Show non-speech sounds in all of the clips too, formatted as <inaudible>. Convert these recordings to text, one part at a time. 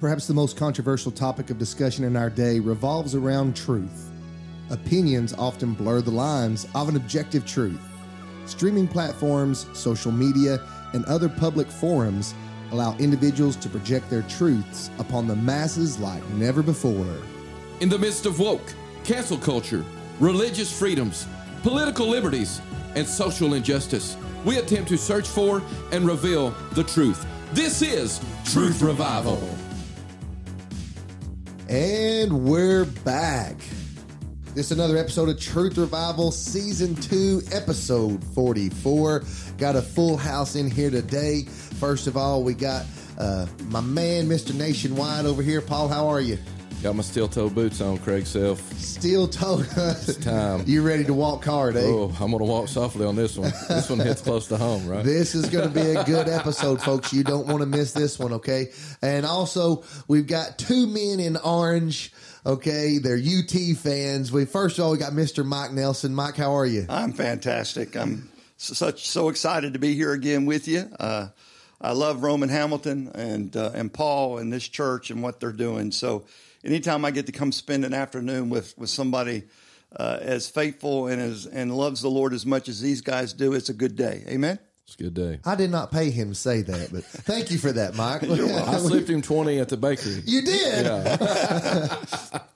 Perhaps the most controversial topic of discussion in our day revolves around truth. Opinions often blur the lines of an objective truth. Streaming platforms, social media, and other public forums allow individuals to project their truths upon the masses like never before. In the midst of woke, cancel culture, religious freedoms, political liberties, and social injustice, we attempt to search for and reveal the truth. This is Truth Revival. And we're back. This is another episode of Truth Revival, Season 2, Episode 44. Got a full house in here today. First of all, we got uh, my man, Mr. Nationwide, over here. Paul, how are you? Got my steel toe boots on, Craig Self. Steel toe. It's time. you ready to walk hard, eh? Oh, I'm going to walk softly on this one. This one hits close to home, right? This is going to be a good episode, folks. You don't want to miss this one, okay? And also, we've got two men in orange. Okay, they're UT fans. We first of all we got Mr. Mike Nelson. Mike, how are you? I'm fantastic. I'm such so excited to be here again with you. Uh, I love Roman Hamilton and uh, and Paul and this church and what they're doing. So anytime I get to come spend an afternoon with with somebody uh, as faithful and as and loves the Lord as much as these guys do, it's a good day. Amen. It's a good day. I did not pay him to say that, but thank you for that, Mike. <laughs> <laughs> I slipped him 20 at the bakery. You did. Yeah. <laughs>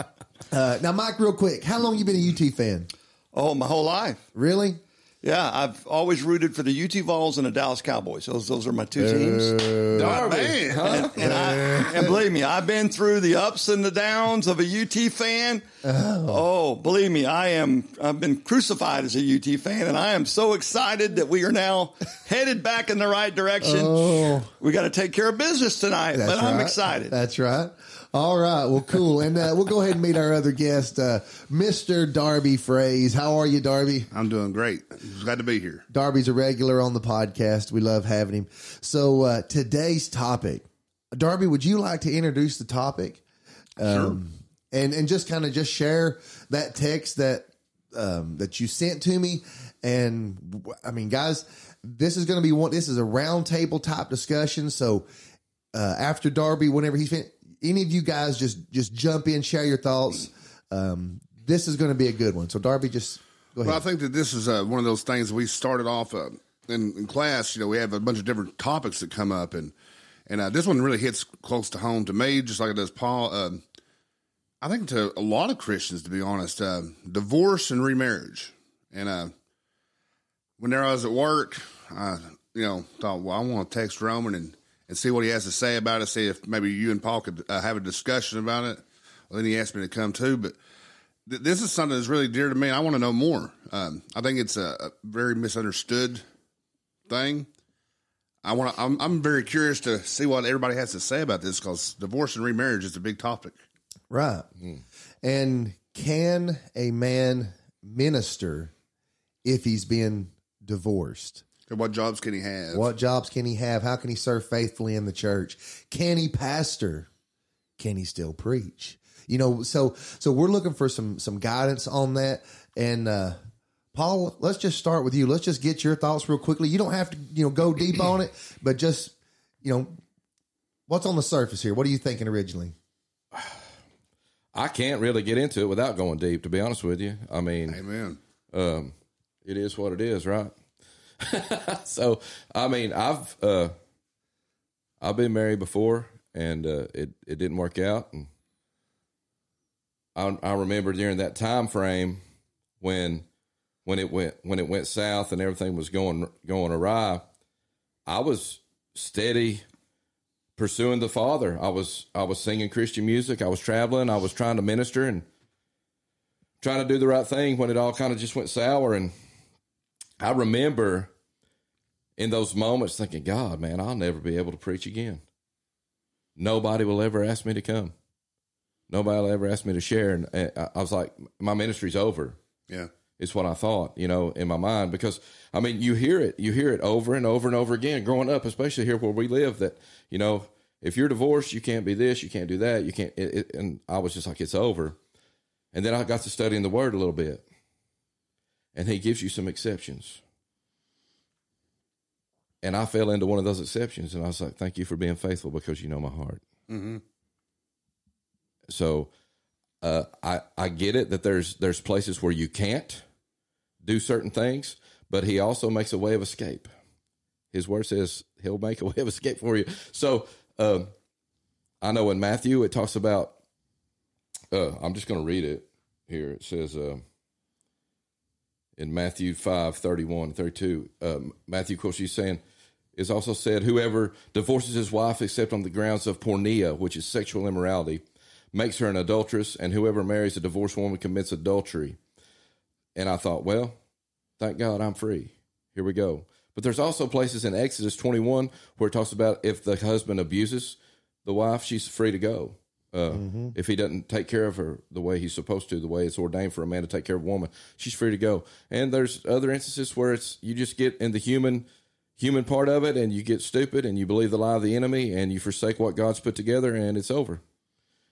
Uh, now, Mike, real quick, how long you been a UT fan? Oh, my whole life. Really? Yeah, I've always rooted for the UT Vols and the Dallas Cowboys. Those those are my two teams. Darby. And, and, I, and believe me, I've been through the ups and the downs of a UT fan. Oh. oh. believe me, I am. I've been crucified as a UT fan, and I am so excited that we are now headed back in the right direction. Oh. We got to take care of business tonight, That's but I'm right. excited. That's right. All right. Well, cool. And uh, we'll go ahead and meet our other guest, uh, Mr. Darby Fraze. How are you, Darby? I'm doing great. Glad to be here. Darby's a regular on the podcast. We love having him. So uh, today's topic, Darby, would you like to introduce the topic? Um, and and just kind of just share that text that um, that you sent to me. And I mean, guys, this is going to be one. This is a roundtable type discussion. So uh, after Darby, whenever he's fin- any of you guys just just jump in, share your thoughts. Um, this is going to be a good one. So Darby, just go ahead. Well, I think that this is uh, one of those things we started off uh, in, in class. You know, we have a bunch of different topics that come up, and and uh, this one really hits close to home to me, just like it does Paul. Um I think to a lot of Christians, to be honest, uh, divorce and remarriage. And uh, whenever I was at work, I you know thought, well, I want to text Roman and, and see what he has to say about it. See if maybe you and Paul could uh, have a discussion about it. Well, then he asked me to come too, but th- this is something that's really dear to me. I want to know more. Um, I think it's a, a very misunderstood thing. I want. to I'm, I'm very curious to see what everybody has to say about this because divorce and remarriage is a big topic. Right. And can a man minister if he's been divorced? And what jobs can he have? What jobs can he have? How can he serve faithfully in the church? Can he pastor? Can he still preach? You know, so so we're looking for some some guidance on that. And uh Paul, let's just start with you. Let's just get your thoughts real quickly. You don't have to, you know, go deep on it, but just, you know, what's on the surface here? What are you thinking originally? I can't really get into it without going deep, to be honest with you. I mean, Amen. um, it is what it is, right? <laughs> so, I mean, I've uh, I've been married before, and uh, it it didn't work out. And I, I remember during that time frame when when it went when it went south and everything was going going awry. I was steady pursuing the Father. I was I was singing Christian music. I was traveling. I was trying to minister and trying to do the right thing when it all kind of just went sour. And I remember in those moments thinking, God, man, I'll never be able to preach again. Nobody will ever ask me to come. Nobody will ever ask me to share. And I was like, my ministry's over Yeah. is what I thought, you know, in my mind. Because I mean, you hear it, you hear it over and over and over again growing up, especially here where we live. That you know, if you're divorced, you can't be this, you can't do that, you can't. It, it, and I was just like, it's over. And then I got to studying the Word a little bit, and He gives you some exceptions. And I fell into one of those exceptions, and I was like, "Thank you for being faithful because you know my heart." So uh, I I get it that there's there's places where you can't do certain things, but he also makes a way of escape. His word says he'll make a way of escape for you. So um, I know in Matthew it talks about. Uh, I'm just going to read it here. It says. Uh, in Matthew 5, 31, 32. Um, Matthew, of course, he's saying, is also said, whoever divorces his wife except on the grounds of porneia, which is sexual immorality, makes her an adulteress, and whoever marries a divorced woman commits adultery. And I thought, well, thank God I'm free. Here we go. But there's also places in Exodus 21 where it talks about if the husband abuses the wife, she's free to go. Uh, If he doesn't take care of her the way he's supposed to, the way it's ordained for a man to take care of a woman, she's free to go. And there's other instances where it's you just get in the human human part of it, and you get stupid, and you believe the lie of the enemy, and you forsake what God's put together, and it's over.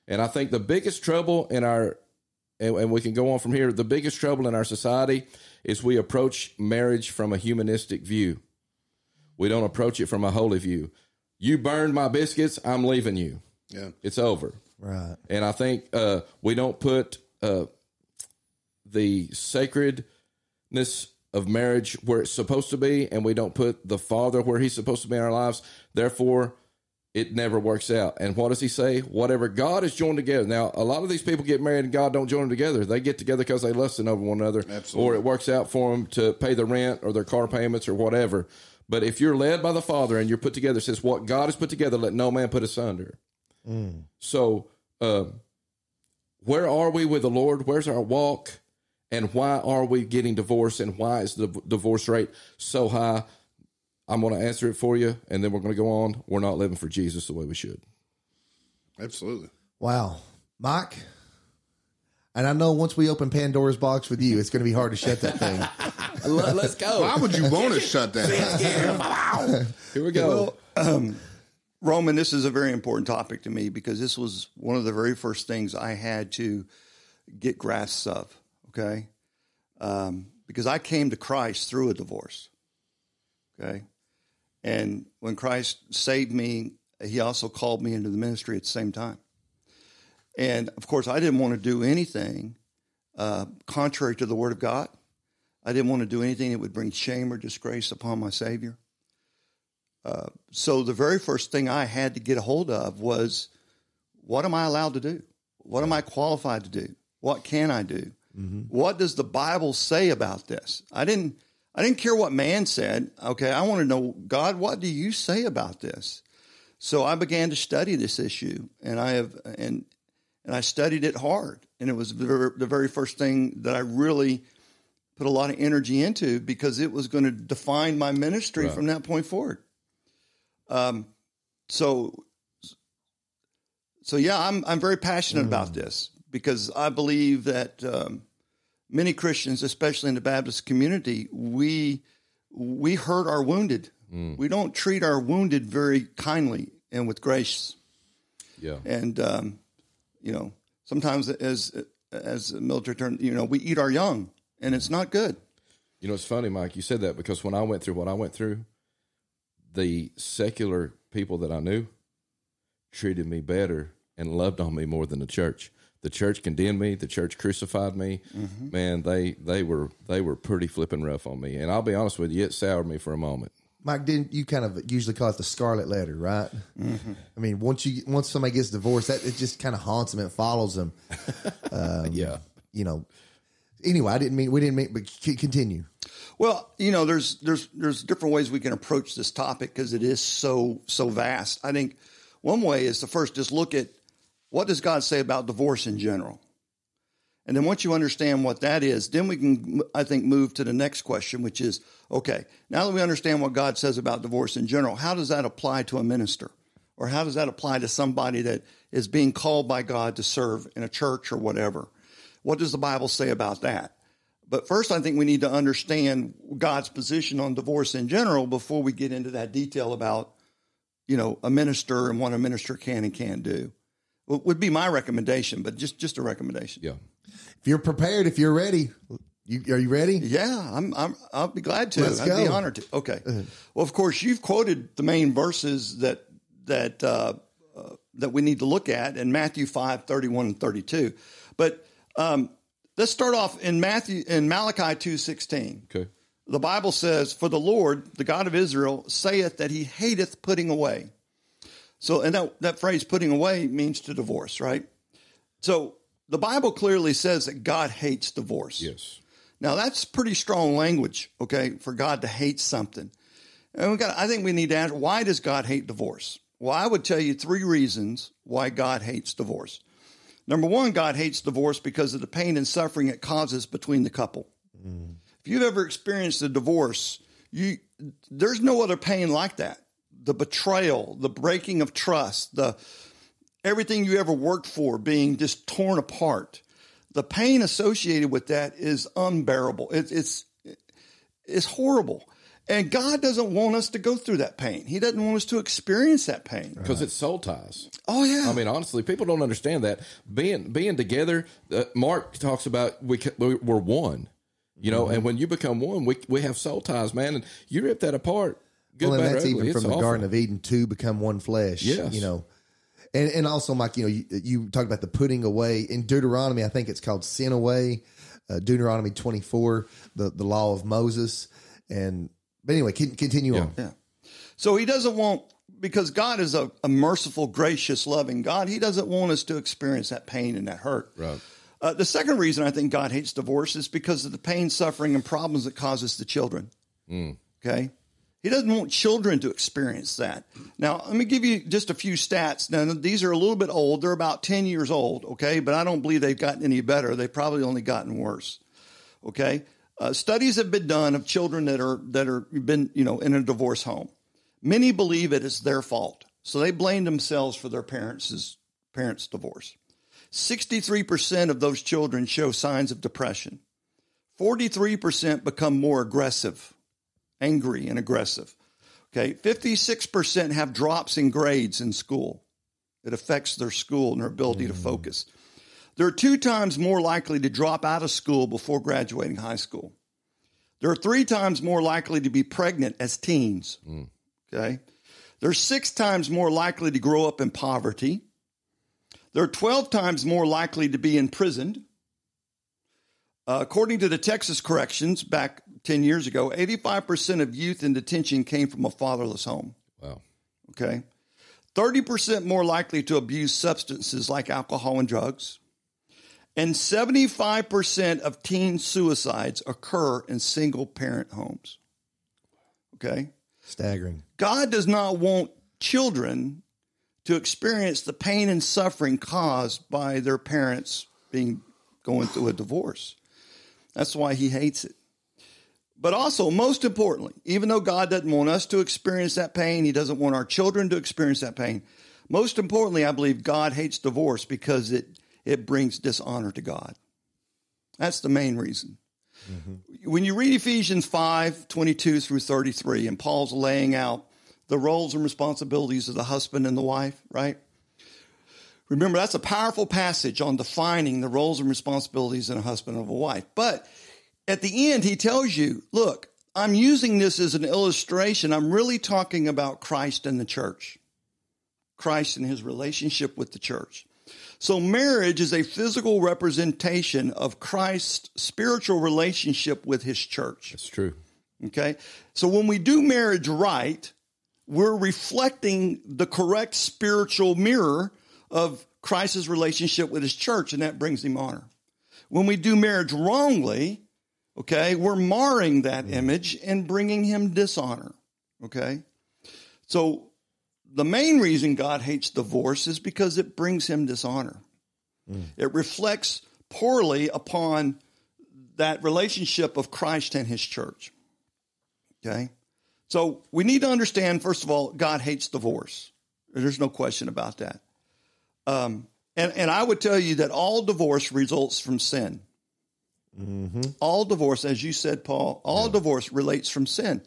And I think the biggest trouble in our and, and we can go on from here. The biggest trouble in our society is we approach marriage from a humanistic view. We don't approach it from a holy view. You burned my biscuits, I'm leaving you. Yeah. It's over. Right. And I think uh, we don't put uh, the sacredness of marriage where it's supposed to be, and we don't put the Father where He's supposed to be in our lives. Therefore, it never works out. And what does He say? Whatever God has joined together. Now, a lot of these people get married and God don't join them together. They get together because they lusting over one another, Absolutely. or it works out for them to pay the rent or their car payments or whatever. But if you're led by the Father and you're put together, it says, "What God has put together, let no man put asunder." So, uh, where are we with the Lord? Where's our walk? And why are we getting divorced? And why is the divorce rate so high? I'm going to answer it for you, and then we're going to go on. We're not living for Jesus the way we should. Absolutely. Wow. Mike, and I know once we open Pandora's box with you, it's going to be hard to shut that thing. <laughs> Let's go. Why would you want to shut that? <laughs> <laughs> Here we go. Roman, this is a very important topic to me because this was one of the very first things I had to get grasps of. Okay, um, because I came to Christ through a divorce. Okay, and when Christ saved me, He also called me into the ministry at the same time. And of course, I didn't want to do anything uh, contrary to the Word of God. I didn't want to do anything that would bring shame or disgrace upon my Savior. Uh, so the very first thing I had to get a hold of was what am I allowed to do? What am I qualified to do? What can I do? What does the Bible say about this? I didn't I didn't care what man said. Okay, I want to know God, what do you say about this? So I began to study this issue and I have and and I studied it hard. And it was the very, the very first thing that I really put a lot of energy into because it was going to define my ministry from that point forward. Um, so, so yeah, I'm I'm very passionate about this because I believe that um, many Christians, especially in the Baptist community, we we hurt our wounded. We don't treat our wounded very kindly and with grace Yeah. and um, you know sometimes as as a military term you know we eat our young and it's not good You know, it's funny, Mike. You said that because when I went through what I went through, the secular people that I knew treated me better and loved on me more than the church. The church condemned me. The church crucified me. Mm-hmm. Man, they they were they were pretty flipping rough on me. And I'll be honest with you, it soured me for a moment. Mike, didn't you kind of usually call it the scarlet letter, right? Mm-hmm. I mean, once you once somebody gets divorced, that it just kind of haunts them. It follows them. <laughs> Um, yeah. You know. Anyway, I didn't mean we didn't mean, but continue. Well you know there's there's there's different ways we can approach this topic because it is so so vast. I think one way is to first just look at what does god say about divorce in general? And then once you understand what that is then we can i think move to the next question which is okay now that we understand what god says about divorce in general how does that apply to a minister? Or how does that apply to somebody that is being called by god to serve in a church or whatever? What does the bible say about that but first, I think we need to understand God's position on divorce in general before we get into that detail about, you know, a minister and what a minister can and can't do. Would would be my recommendation, but just just a recommendation. Yeah. If you're prepared, if you're ready, you, are you ready? Yeah, I'm, I'm I'll be glad to. Let's I'd be honored to. Okay. Well, of course, you've quoted the main verses that that uh, uh, that we need to look at in Matthew 5, 31 and 32. But um, let's start off in Matthew in Malachi 2:16. Okay. The Bible says, For the Lord, the God of Israel, saith that he hateth putting away. So, and that, that phrase putting away means to divorce, right? So the Bible clearly says that God hates divorce. Yes. Now that's pretty strong language, okay, for God to hate something. And we got I think we need to ask why does God hate divorce? Well, I would tell you three reasons why God hates divorce. Number one, God hates divorce because of the pain and suffering it causes between the couple. Mm. If you've ever experienced a divorce, you there's no other pain like that. The betrayal, the breaking of trust, the everything you ever worked for being just torn apart. The pain associated with that is unbearable. It, it's it's horrible. And God doesn't want us to go through that pain. He doesn't want us to experience that pain. Because it's soul ties. Oh yeah. I mean, honestly, people don't understand that being being together. Uh, Mark talks about we ca- we- we're one, you know, Mm-hmm. and when you become one, we we have soul ties, man, and you rip that apart. Good, well, and bad, that's ugly. even It's from the. Garden of Eden to become one flesh. Yes. you know, and and also, Mike, you know, you, you talked about the putting away in Deuteronomy. I think it's called sin away. Uh, Deuteronomy twenty four, the the law of Moses, and but anyway, con- continue on. Yeah. So he doesn't want because God is a, a merciful, gracious, loving God. He doesn't want us to experience that pain and that hurt. Right. Uh, the second reason I think God hates divorce is because of the pain, suffering, and problems it causes the children. Okay. He doesn't want children to experience that. Now, let me give you just a few stats. Now, these are a little bit old. They're about 10 years old, okay? But I don't believe they've gotten any better. They've probably only gotten worse, okay? Uh, studies have been done of children that are that are been you know in a divorce home. Many believe it is their fault, so they blame themselves for their parents' parents' divorce. 63% of those children show signs of depression. 43% become more aggressive, angry and aggressive. Okay, 56% have drops in grades in school. It affects their school and their ability to focus. They're two times more likely to drop out of school before graduating high school. They're three times more likely to be pregnant as teens. Okay. They're six times more likely to grow up in poverty. They're 12 times more likely to be imprisoned. Uh, according to the Texas corrections back 10 years ago, 85% of youth in detention came from a fatherless home. Wow. Okay. 30% more likely to abuse substances like alcohol and drugs. And 75% of teen suicides occur in single parent homes. Okay. Staggering. God does not want children to experience the pain and suffering caused by their parents being going through a divorce. That's why he hates it. But also, most importantly, even though God doesn't want us to experience that pain, he doesn't want our children to experience that pain. Most importantly, I believe God hates divorce because it, it brings dishonor to God. That's the main reason. Mm-hmm. When you read Ephesians 5 22 through 33, and Paul's laying out the roles and responsibilities of the husband and the wife, right? Remember, that's a powerful passage on defining the roles and responsibilities in a husband and a wife. But at the end, he tells you, look, I'm using this as an illustration. I'm really talking about Christ and the church, Christ and his relationship with the church. So, marriage is a physical representation of Christ's spiritual relationship with his church. That's true. Okay. So, when we do marriage right, we're reflecting the correct spiritual mirror of Christ's relationship with his church, and that brings him honor. When we do marriage wrongly, okay, we're marring that image and bringing him dishonor. Okay. So, the main reason God hates divorce is because it brings him dishonor. It reflects poorly upon that relationship of Christ and his church. Okay? So we need to understand, first of all, God hates divorce. There's no question about that. Um, and, and I would tell you that all divorce results from sin. All divorce, as you said, Paul, all divorce relates from sin.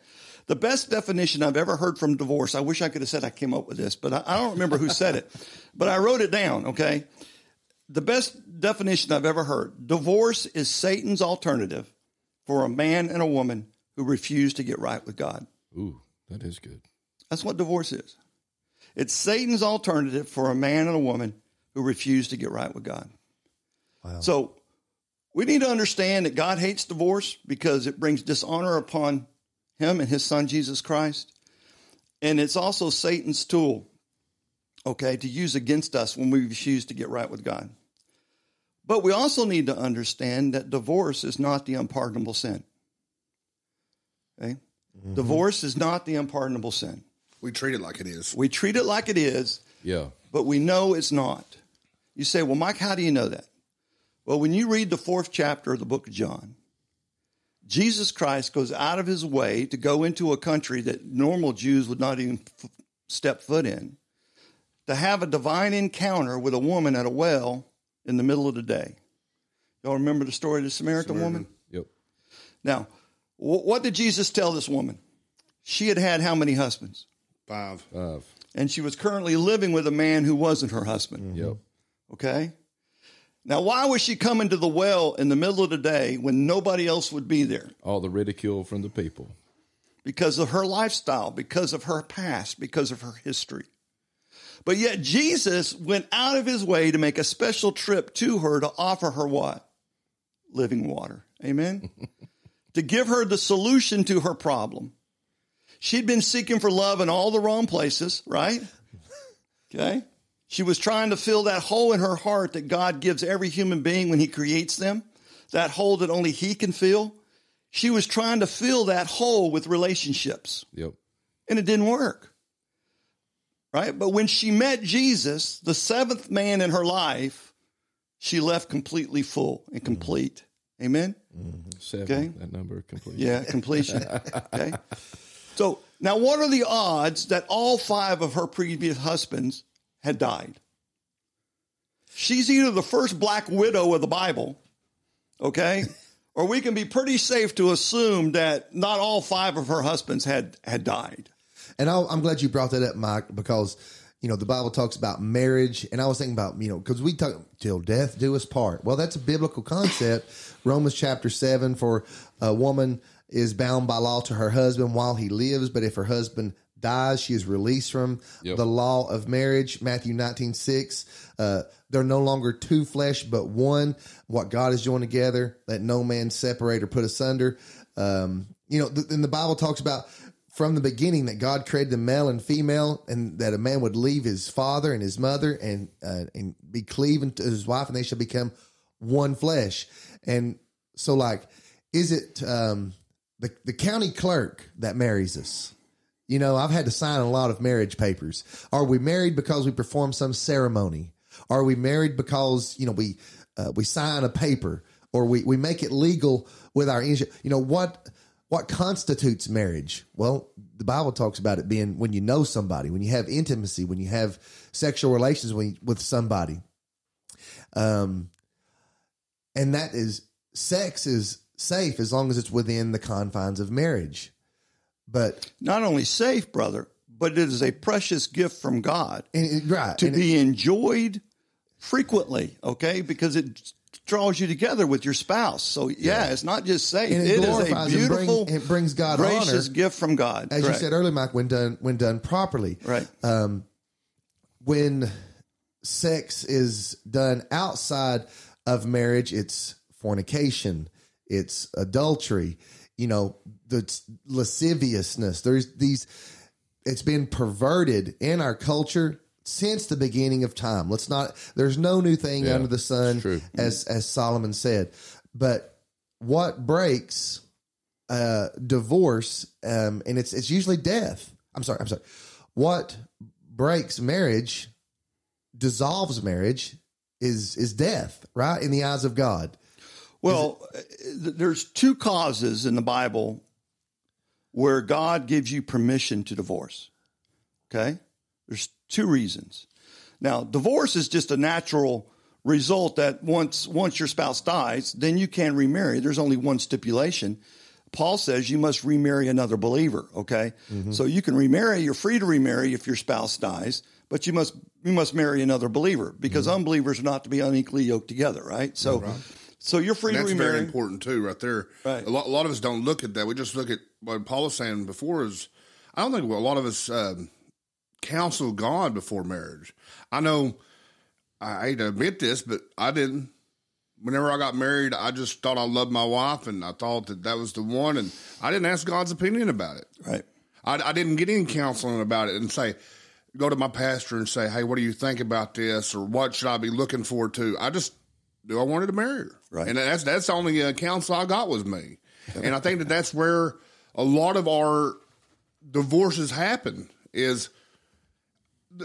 The best definition I've ever heard from divorce, I wish I could have said I came up with this, but I, I don't remember who said it, <laughs> but I wrote it down, okay? The best definition I've ever heard divorce is Satan's alternative for a man and a woman who refuse to get right with God. Ooh, that is good. That's what divorce is. It's Satan's alternative for a man and a woman who refuse to get right with God. Wow. So we need to understand that God hates divorce because it brings dishonor upon him and his son Jesus Christ. And it's also Satan's tool, okay, to use against us when we refuse to get right with God. But we also need to understand that divorce is not the unpardonable sin. Okay? Mm-hmm. Divorce is not the unpardonable sin. We treat it like it is. We treat it like it is, Yeah. but we know it's not. You say, well, Mike, how do you know that? Well, when you read the fourth chapter of the book of John, Jesus Christ goes out of his way to go into a country that normal Jews would not even f- step foot in, to have a divine encounter with a woman at a well in the middle of the day. Y'all remember the story of the Samaritan woman? Yep. Now, wh- what did Jesus tell this woman? She had had how many husbands? Five. Five. And she was currently living with a man who wasn't her husband. Mm-hmm. Yep. Okay? Now, why was she coming to the well in the middle of the day when nobody else would be there? All the ridicule from the people. Because of her lifestyle, because of her past, because of her history. But yet, Jesus went out of his way to make a special trip to her to offer her what? Living water. Amen? <laughs> to give her the solution to her problem. She'd been seeking for love in all the wrong places, right? <laughs> Okay. She was trying to fill that hole in her heart that God gives every human being when he creates them, that hole that only he can fill. She was trying to fill that hole with relationships, Yep. and it didn't work. Right? But when she met Jesus, the seventh man in her life, she left completely full and mm-hmm. complete. Amen? Mm-hmm. Seven. Okay. That number complete. Yeah, completion. okay. So now, what are the odds that all five of her previous husbands had died? She's either the first black widow of the Bible, okay, <laughs> or we can be pretty safe to assume that not all five of her husbands had had died. And i I'm glad you brought that up, Mike, because you know the Bible talks about marriage, and I was thinking about you know because we talk till death do us part. Well, that's a biblical concept. <laughs> Romans chapter seven for a woman is bound by law to her husband while he lives, but if her husband dies, she is released from Yep. the law of marriage. Matthew nineteen six. Uh, they're no longer two flesh, but one. What God has joined together, let no man separate or put asunder. Um, you know, th- and the Bible talks about from the beginning that God created the male and female, and that a man would leave his father and his mother and uh, and be cleaving to his wife, and they shall become one flesh. And so, like, is it um, the the county clerk that marries us? You know, I've had to sign a lot of marriage papers. Are we married because we perform some ceremony? Are we married because you know we uh, we sign a paper or we, we make it legal with our you know what what constitutes marriage? Well, the Bible talks about it being when you know somebody, when you have intimacy, when you have sexual relations with, with somebody. Um, and that is sex is safe as long as it's within the confines of marriage. But Not only safe, brother, but it is a precious gift from God and it- right to and it- be enjoyed frequently, okay? Because it draws you together with your spouse. So yeah, it's not just safe. and it it is a glorifies and bring- beautiful, it brings God gracious honor. gift from God. as Correct. you said earlier, Mike, when done when done properly. right? Um, when sex is done outside of marriage, it's fornication, it's adultery, you know, the lasciviousness. There's these, it's been perverted in our culture since the beginning of time. Let's not, there's no new thing Yeah, under the sun, as, as Solomon said. But what breaks uh, divorce, um, and it's, it's usually death. I'm sorry, I'm sorry. What breaks marriage, dissolves marriage, is is death, right? In the eyes of God. Well, uh, th- there's two causes in the Bible where God gives you permission to divorce. Okay? There's two reasons. Now, divorce is just a natural result that once once your spouse dies, then you can remarry. There's only one stipulation. Paul says you must remarry another believer, okay? So you can remarry, you're free to remarry if your spouse dies, but you must you must marry another believer because unbelievers are not to be unequally yoked together, right? So so you're free And to that's very important too, right there. Right. A lot, a lot of us don't look at that. We just look at what Paul was saying before. Is I don't think a lot of us um, counsel God before marriage. I know I hate to admit this, but I didn't. Whenever I got married, I just thought I loved my wife, and I thought that that was the one, and I didn't ask God's opinion about it. Right. I, I didn't get any counseling about it and say, go to my pastor and say, hey, what do you think about this, or what should I be looking forward to? I just knew I wanted to marry her, Right. And that's that's the only uh, counsel I got was me, and I think that that's where a lot of our divorces happen is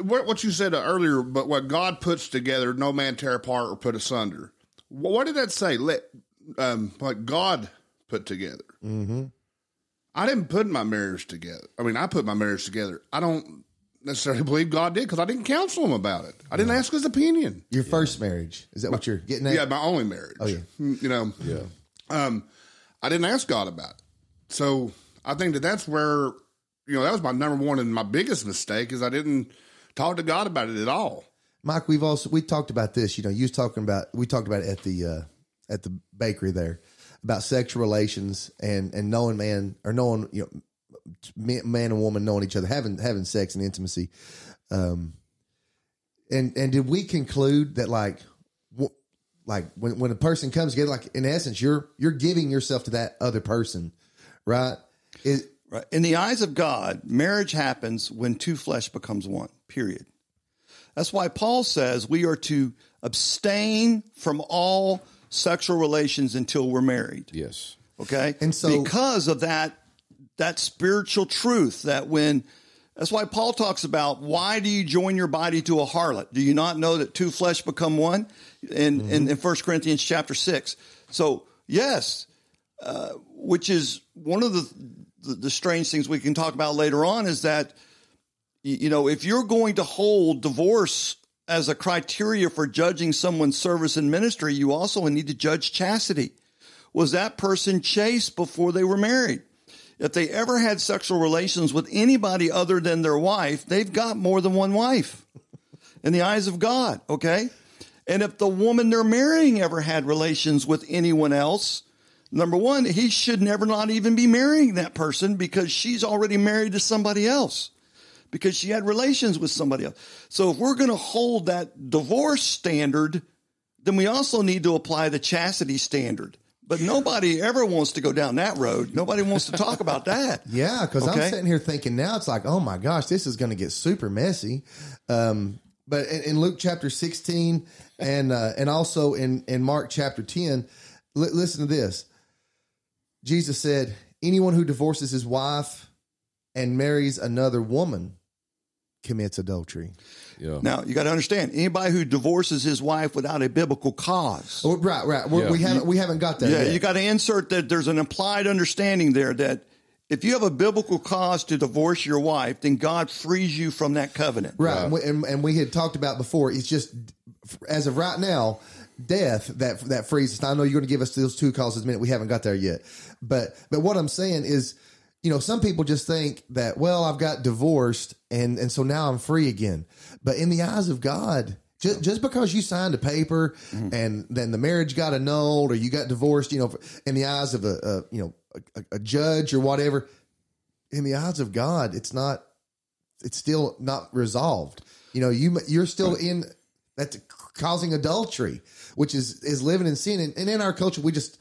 what what you said earlier, but what God puts together, no man tear apart or put asunder. Wh- What did that say? Let um, what God put together. Mm-hmm. I didn't put my marriage together. I mean, I put my marriage together. I don't necessarily believe God did because I didn't counsel him about it. I didn't ask his opinion. Your first marriage is that what you're getting at? Yeah, my only marriage. Oh yeah. you know. Yeah. Um, I didn't ask God about it, so I think that that's where you know that was my number one and my biggest mistake is I didn't talk to God about it at all. Mike, we've also we talked about this. You know, you was talking about we talked about it at the uh, at the bakery there about sexual relations and and knowing man or knowing you know man man and woman knowing each other having having sex and intimacy. Um, and and did we conclude that like w- like when when a person comes together, like in essence, you're you're giving yourself to that other person, right? It, Right. In the eyes of God, marriage happens when two flesh becomes one, period. That's why Paul says we are to abstain from all sexual relations until we're married. Yes. Okay? And so- because of that that spiritual truth that when that's why Paul talks about why do you join your body to a harlot? Do you not know that two flesh become one? In in, in 1 Corinthians chapter 6. So, yes, uh, which is one of the, the the strange things we can talk about later on is that you know, if you're going to hold divorce as a criteria for judging someone's service and ministry, you also need to judge chastity. Was that person chaste before they were married? If they ever had sexual relations with anybody other than their wife, they've got more than one wife in the eyes of God, okay? And if the woman they're marrying ever had relations with anyone else, number one, he should never not even be marrying that person because she's already married to somebody else because she had relations with somebody else. So if we're going to hold that divorce standard, then we also need to apply the chastity standard. But nobody ever wants to go down that road. Nobody wants to talk about that. <laughs> Yeah, because I'm sitting here thinking now it's like, oh my gosh, this is going to get super messy. Um, but in, in Luke chapter 16 and uh, and also in in Mark chapter 10, li- listen to this. Jesus said, "Anyone who divorces his wife and marries another woman commits adultery." Yeah. Now you got to understand, anybody who divorces his wife without a biblical cause, Oh, right, right. We're, Yeah. We haven't we haven't got there. yeah, yet. you got to insert that there's an implied understanding there that if you have a biblical cause to divorce your wife, then God frees you from that covenant. Right, and we- and, and we had talked about before. It's just as of right now, death that that frees us. I know you're going to give us those two causes in a minute. We haven't got there yet, but but what I'm saying is, you know, some people just think that well, I've got divorced, and and so now I'm free again. But in the eyes of God. Just, just because you signed a paper and then the marriage got annulled or you got divorced, you know, in the eyes of a, a you know a, a judge or whatever, in the eyes of God, it's not it's still not resolved. You know, you you're still in that's causing adultery, which is is living in sin. And, and in our culture, we just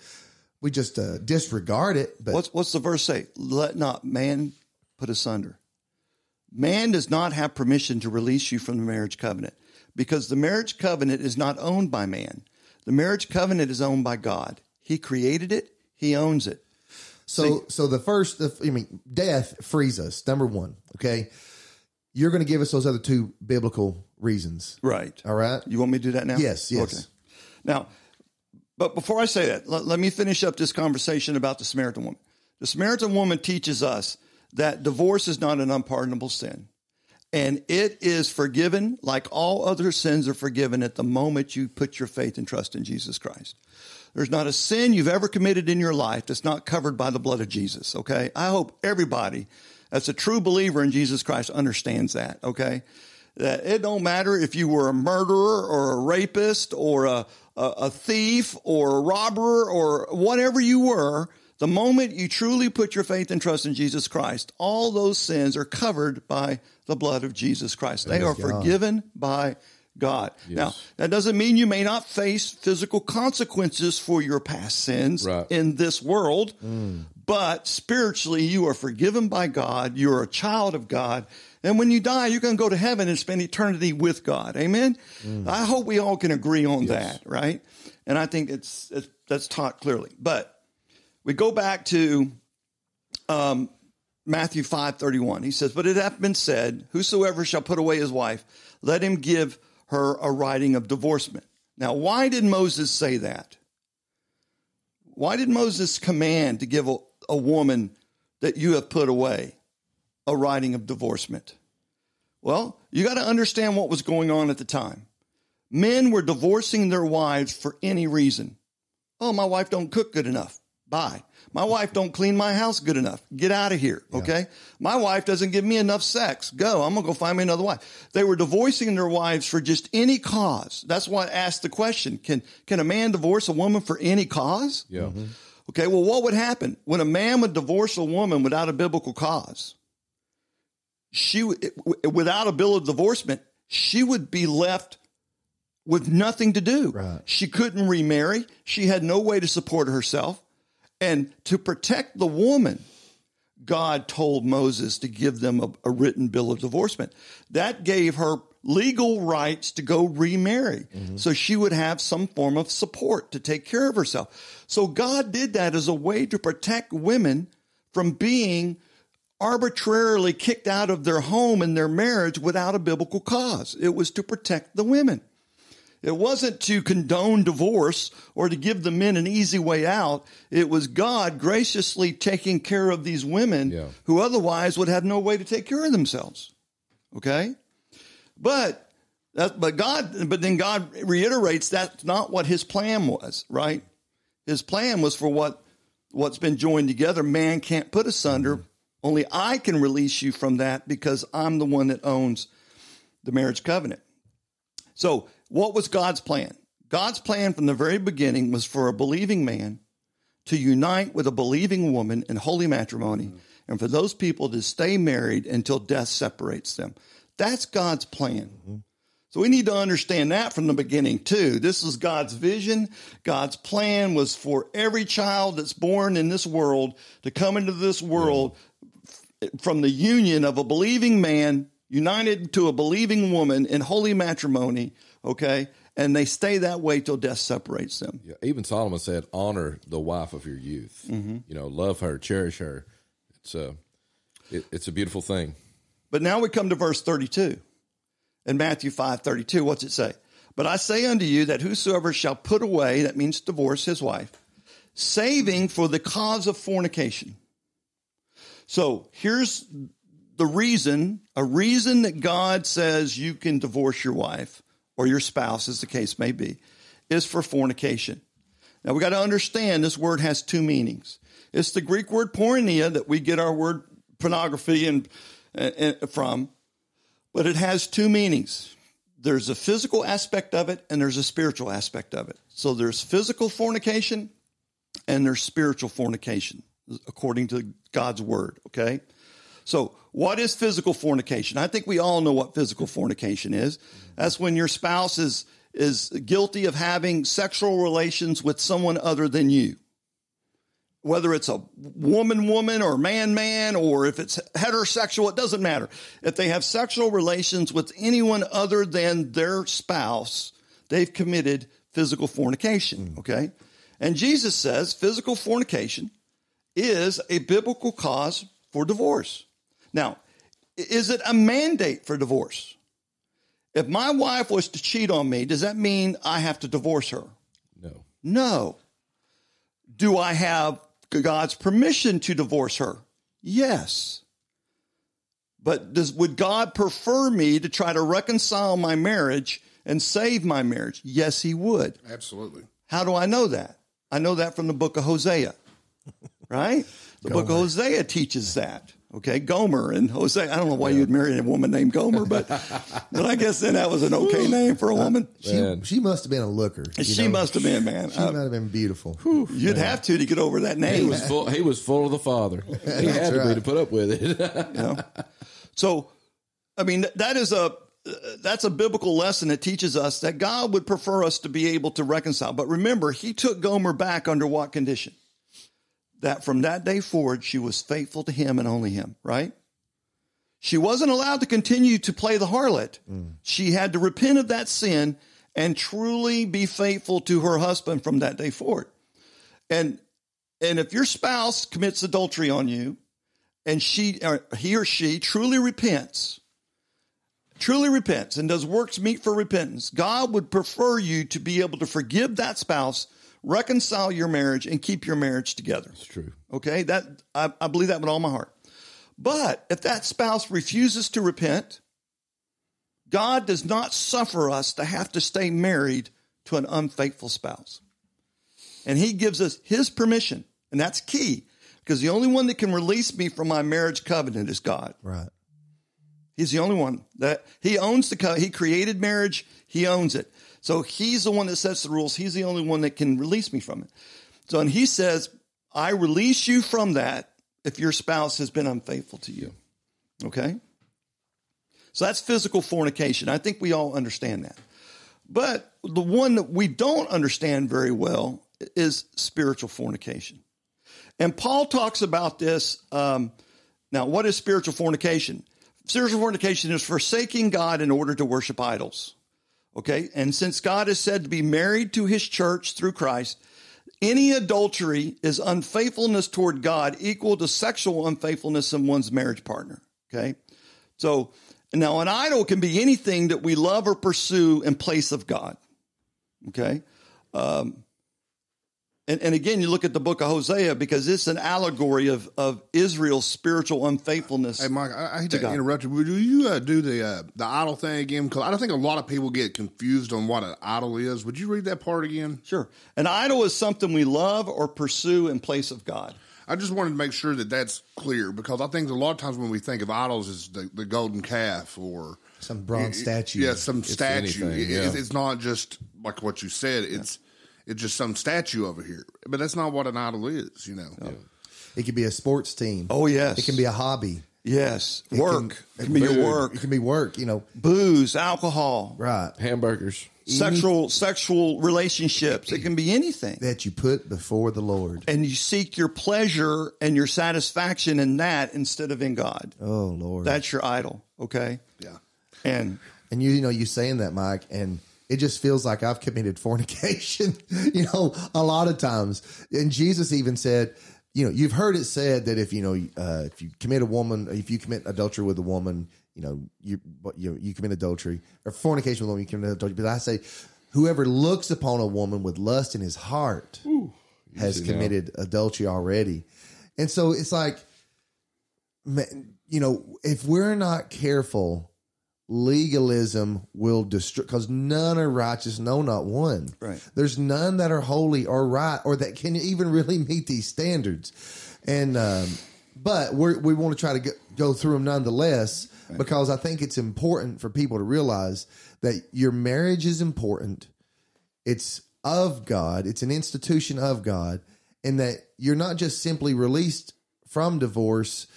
we just uh, disregard it. But What's what's the verse say? Let not man put asunder. Man does not have permission to release you from the marriage covenant because the marriage covenant is not owned by man. The marriage covenant is owned by God. He created it. He owns it. so so the first, I mean, death frees us. Number one, okay. You're going to give us those other two biblical reasons, Right. all right? You want me to do that now? Yes, yes. Now, but before I say that, let, let me finish up this conversation about the Samaritan woman. The Samaritan woman teaches us that divorce is not an unpardonable sin. And it is forgiven like all other sins are forgiven at the moment you put your faith and trust in Jesus Christ. There's not a sin you've ever committed in your life that's not covered by the blood of Jesus, okay? I hope everybody that's a true believer in Jesus Christ understands that, okay? That it don't matter if you were a murderer or a rapist or a, a, a thief or a robber or whatever you were, The moment you truly put your faith and trust in Jesus Christ, all those sins are covered by the blood of Jesus Christ. They are forgiven by God. Now, that doesn't mean you may not face physical consequences for your past sins Right. in this world, mm. but spiritually you are forgiven by God. You're a child of God. And when you die, you're going to go to heaven and spend eternity with God. Amen. Mm. I hope we all can agree on that, right? And I think it's, it's that's taught clearly. But we go back to um, Matthew five thirty one. He says, "But it hath been said, Whosoever shall put away his wife, let him give her a writing of divorcement." Now, why did Moses say that? Why did Moses command to give a, a woman that you have put away a writing of divorcement? Well, you got to understand what was going on at the time. Men were divorcing their wives for any reason. Oh, my wife don't cook good enough. Bye. My wife don't clean my house good enough. Get out of here. Okay. My wife doesn't give me enough sex. Go. I'm going to go find me another wife. They were divorcing their wives for just any cause. That's why I asked the question. Can, can a man divorce a woman for any cause? Yeah. Mm-hmm. Okay, well, what would happen when a man would divorce a woman without a biblical cause? She, would- without a bill of divorcement, she would be left with nothing to do. Right. She couldn't remarry. She had no way to support herself. And to protect the woman, God told Moses to give them a, a written bill of divorcement. That gave her legal rights to go remarry. Mm-hmm. So she would have some form of support to take care of herself. So God did that as a way to protect women from being arbitrarily kicked out of their home and their marriage without a biblical cause. It was to protect the women. It wasn't to condone divorce or to give the men an easy way out. It was God graciously taking care of these women Yeah. who otherwise would have no way to take care of themselves. Okay? But that, but God, but then God reiterates that's not what his plan was, right? His plan was for what what's been joined together, man can't put asunder. Mm-hmm. Only I can release you from that because I'm the one that owns the marriage covenant. So, what was God's plan? God's plan from the very beginning was for a believing man to unite with a believing woman in holy matrimony and for those people to stay married until death separates them. That's God's plan. So we need to understand that from the beginning too. This is God's vision. God's plan was for every child that's born in this world to come into this world from the union of a believing man united to a believing woman in holy matrimony, okay? And they stay that way till death separates them. Yeah, even Solomon said, "Honor the wife of your youth. Mm-hmm. You know, love her, cherish her. It's a, it, it's a beautiful thing." But now we come to verse 32. In Matthew 5 32, what's it say? But I say unto you that whosoever shall put away, that means divorce his wife, saving for the cause of fornication. So here's the reason, a reason that God says you can divorce your wife or your spouse, as the case may be, is for fornication. Now we got to understand this word has two meanings. It's the Greek word porneia that we get our word pornography and, and uh, uh, from, but it has two meanings. There's a physical aspect of it and there's a spiritual aspect of it. So there's physical fornication and there's spiritual fornication according to God's word, okay? So, what is physical fornication? I think we all know what physical fornication is. That's when your spouse is is guilty of having sexual relations with someone other than you. Whether it's a woman woman or man man or if it's heterosexual, it doesn't matter. If they have sexual relations with anyone other than their spouse, they've committed physical fornication, mm. okay? And Jesus says physical fornication is a biblical cause for divorce. Now, is it a mandate for divorce? If my wife was to cheat on me, does that mean I have to divorce her? No, No. Do I have God's permission to divorce her? Yes. But does would God prefer me to try to reconcile my marriage and save my marriage? Yes, he would. Absolutely. How do I know that? I know that from the book of Hosea, <laughs> right? The book of Hosea teaches that. Okay, Gomer and Hosea. I don't know why you'd marry a woman named Gomer, but <laughs> but I guess then that was an okay name for a woman. She, she must have been a looker. She know? must have been, man. She Uh, might have been beautiful. you'd have to to get over that He name. was full. He was full of the Father. <laughs> He had to be to put up with it. <laughs> you know? So, I mean, that is a that's a biblical lesson that teaches us that God would prefer us to be able to reconcile. But remember, He took Gomer back under what condition? That from that day forward, she was faithful to Him and only Him. Right? She wasn't allowed to continue to play the harlot. Mm. She had to repent of that sin and truly be faithful to her husband from that day forward. And and if your spouse commits adultery on you, and she or he or she truly repents, truly repents and does works meet for repentance, God would prefer you to be able to forgive that spouse, reconcile your marriage, and keep your marriage together. It's true. Okay, that I, I believe that with all my heart. But if that spouse refuses to repent, God does not suffer us to have to stay married to an unfaithful spouse. And he gives us his permission, and that's key because the only one that can release me from my marriage covenant is God. Right. He's the only one that he owns the co- he created marriage, he owns it. So he's the one that sets the rules. He's the only one that can release me from it. So and he says, I release you from that if your spouse has been unfaithful to you. Okay? So that's physical fornication. I think we all understand that. But the one that we don't understand very well is spiritual fornication. And Paul talks about this. Um, now, what is spiritual fornication? Spiritual fornication is forsaking God in order to worship idols. Okay. And since God is said to be married to his church through Christ, any adultery is unfaithfulness toward God equal to sexual unfaithfulness in one's marriage partner. Okay. So now an idol can be anything that we love or pursue in place of God. Okay. Um, and, and again, you look at the book of Hosea because it's an allegory of, of Israel's spiritual unfaithfulness. Hey, Mike, I, I hate to God. interrupt you. Would you uh, do the uh, the idol thing again? Because I don't think a lot of people get confused on what an idol is. Would you read that part again? Sure. An idol is something we love or pursue in place of God. I just wanted to make sure that that's clear because I think a lot of times when we think of idols, is the, the golden calf or Some bronze statue. Yeah, some statue. anything, yeah. it's, it's not just like what you said. It's it's just some statue over here. But that's not what an idol is. You know. It could be a sports team. Oh, yes. It can be a hobby. Yes. It work. Can, It can be food. your work. It can be work. You know. Booze, alcohol, Right. Hamburgers. sexual sexual relationships. It can be anything. That you put before the Lord. And you seek your pleasure and your satisfaction in that instead of in God. Oh Lord. That's your idol. Okay. Yeah. And And you, you know, you saying that, Mike, and it just feels like I've committed fornication, <laughs> you know, a lot of times. And Jesus even said, you know, you've heard it said that if you know, uh, if you commit a woman, if you commit adultery with a woman, you know, you you you commit adultery or fornication with a woman, you commit adultery. But I say, whoever looks upon a woman with lust in his heart has easy now. committed adultery already. And so it's like, man, you know, if we're not careful, legalism will destroy because none are righteous, no, not one. Right. There's none that are holy or right or that can even really meet these standards. And, um, but we're, we want to try to go, go through them nonetheless because I think it's important for people to realize that your marriage is important. It's of God, it's an institution of God, and that you're not just simply released from divorce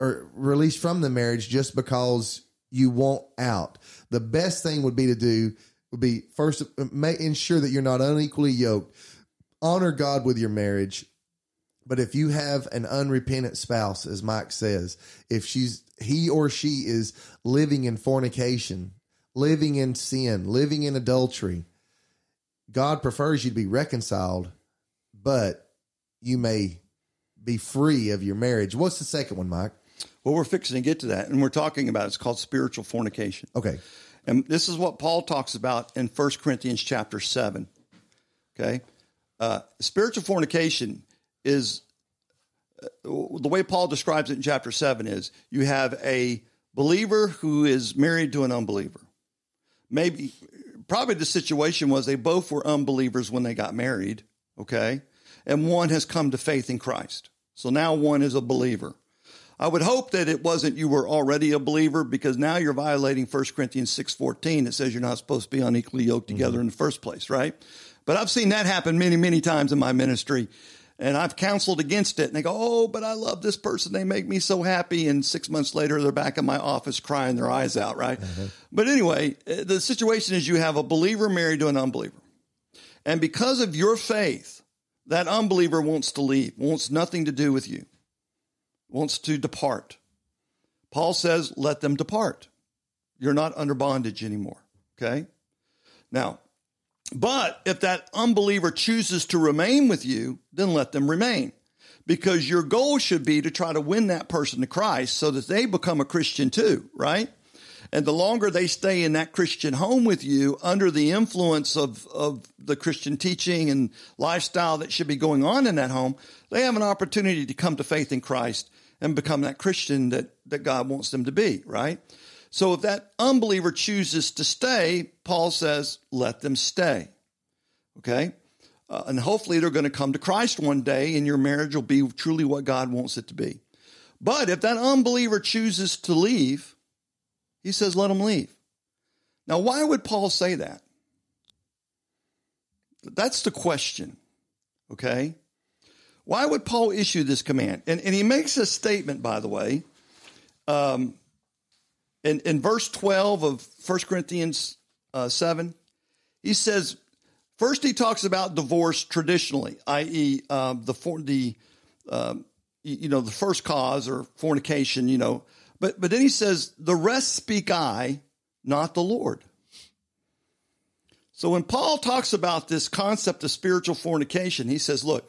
or released from the marriage just because you want out. The best thing would be to do would be first make ensure that you're not unequally yoked. Honor God with your marriage. But if you have an unrepentant spouse, as Mike says, if she's he or she is living in fornication, living in sin, living in adultery, God prefers you to be reconciled, but you may be free of your marriage. What's the second one, Mike? Well, we're fixing to get to that. And we're talking about it's called spiritual fornication. Okay. And this is what Paul talks about in 1 Corinthians chapter 7. Okay. Uh, spiritual fornication is uh, the way Paul describes it in chapter 7 is you have a believer who is married to an unbeliever. Maybe, probably the situation was they both were unbelievers when they got married. Okay. And one has come to faith in Christ. So now one is a believer. I would hope that it wasn't you were already a believer because now you're violating 1 Corinthians 6:14 that says you're not supposed to be unequally yoked together in the first place, right? But I've seen that happen many, many times in my ministry. And I've counseled against it. And they go, Oh, but I love this person. They make me so happy. And six months later, they're back in my office crying their eyes out, right? But anyway, uh, the situation is you have a believer married to an unbeliever. And because of your faith, that unbeliever wants to leave, wants nothing to do with you, wants to depart. Paul says, let them depart. You're not under bondage anymore. Okay? Now, but if that unbeliever chooses to remain with you, then let them remain. Because your goal should be to try to win that person to Christ so that they become a Christian too, right? And the longer they stay in that Christian home with you under the influence of, of the Christian teaching and lifestyle that should be going on in that home, they have an opportunity to come to faith in Christ and become that Christian that, that God wants them to be, right? So if that unbeliever chooses to stay, Paul says, let them stay. Okay? Uh, and hopefully they're going to come to Christ one day and your marriage will be truly what God wants it to be. But if that unbeliever chooses to leave, he says, let them leave. Now, why would Paul say that? That's the question. Okay? Why would Paul issue this command? And, and he makes a statement, by the way. Um, in, in verse 12 of 1 Corinthians uh, 7, he says, first he talks about divorce traditionally, i.e., um, the, for, the um, you know, the first cause or fornication, you know. But, but then he says, the rest speak I, not the Lord. So when Paul talks about this concept of spiritual fornication, he says, look,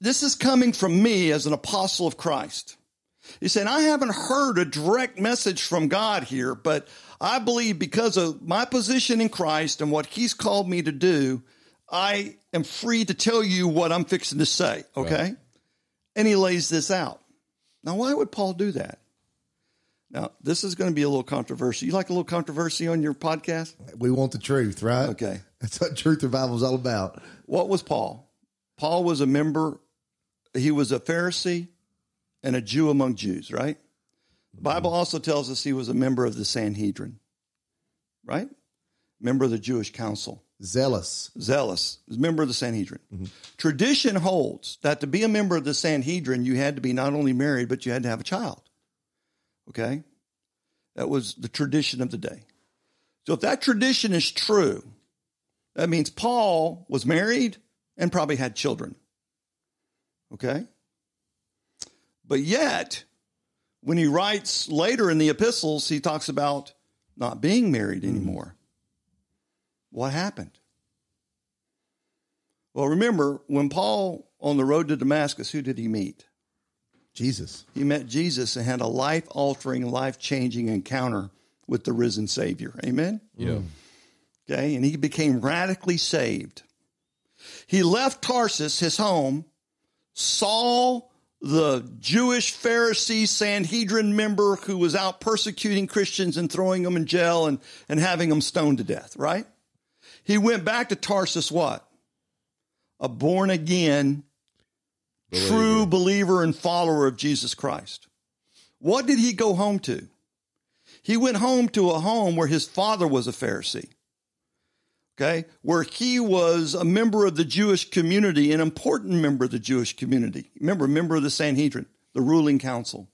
this is coming from me as an apostle of Christ. He said, I haven't heard a direct message from God here, but I believe because of my position in Christ and what he's called me to do, I am free to tell you what I'm fixing to say. Okay. Right. And he lays this out. Now, why would Paul do that? Now, this is going to be a little controversy. You like a little controversy on your podcast? We want the truth, right? Okay. <laughs> That's what Truth Revival is all about. What was Paul? Paul was a member, he was a Pharisee and a Jew among Jews, right? The Bible also tells us he was a member of the Sanhedrin, right? Member of the Jewish council. Zealous. Zealous. Member of the Sanhedrin. Mm-hmm. Tradition holds that to be a member of the Sanhedrin, you had to be not only married, but you had to have a child. Okay? That was the tradition of the day. So if that tradition is true, that means Paul was married and probably had children. Okay? But yet, when he writes later in the epistles, he talks about not being married mm-hmm. anymore. What happened? Well, remember, when Paul on the road to Damascus, who did he meet? Jesus. He met Jesus and had a life altering, life changing encounter with the risen Savior. Amen? Yeah. Okay, and he became radically saved. He left Tarsus, his home, saw the Jewish Pharisee Sanhedrin member who was out persecuting Christians and throwing them in jail and, and having them stoned to death, right? He went back to Tarsus, what? A born again, believer. true believer and follower of Jesus Christ. What did he go home to? He went home to a home where his father was a Pharisee okay, where he was a member of the Jewish community, an important member of the Jewish community. Remember, member of the Sanhedrin, the ruling council.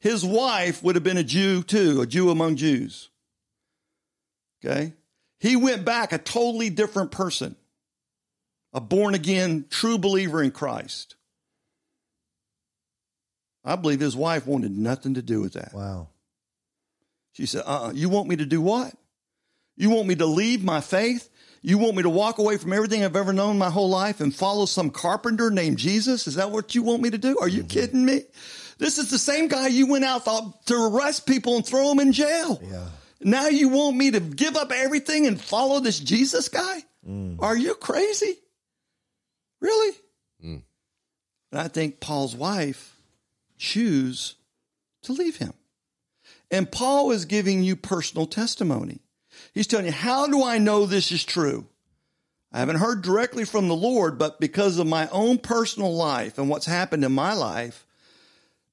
His wife would have been a Jew too, a Jew among Jews. Okay? He went back a totally different person, a born again, true believer in Christ. I believe his wife wanted nothing to do with that. Wow. She said, uh uh you want me to do what? You want me to leave my faith? You want me to walk away from everything I've ever known my whole life and follow some carpenter named Jesus? Is that what you want me to do? Are you mm-hmm. kidding me? This is the same guy you went out to arrest people and throw them in jail. Yeah. Now you want me to give up everything and follow this Jesus guy? Mm. Are you crazy? Really? Mm. And I think Paul's wife choose to leave him. And Paul is giving you personal testimony. He's telling you, how do I know this is true? I haven't heard directly from the Lord, but because of my own personal life and what's happened in my life,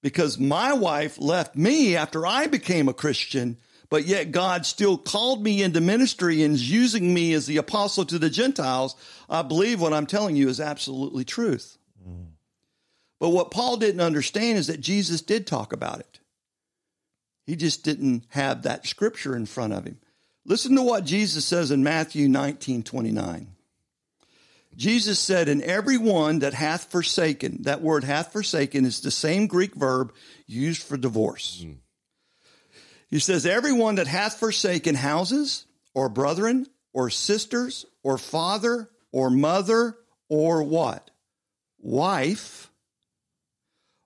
because my wife left me after I became a Christian, but yet God still called me into ministry and is using me as the apostle to the Gentiles, I believe what I'm telling you is absolutely truth. But what Paul didn't understand is that Jesus did talk about it. He just didn't have that scripture in front of him. Listen to what Jesus says in Matthew 19 29. Jesus said, And every one that hath forsaken, that word hath forsaken is the same Greek verb used for divorce. Hmm. He says, Everyone that hath forsaken houses, or brethren, or sisters, or father, or mother, or what? Wife,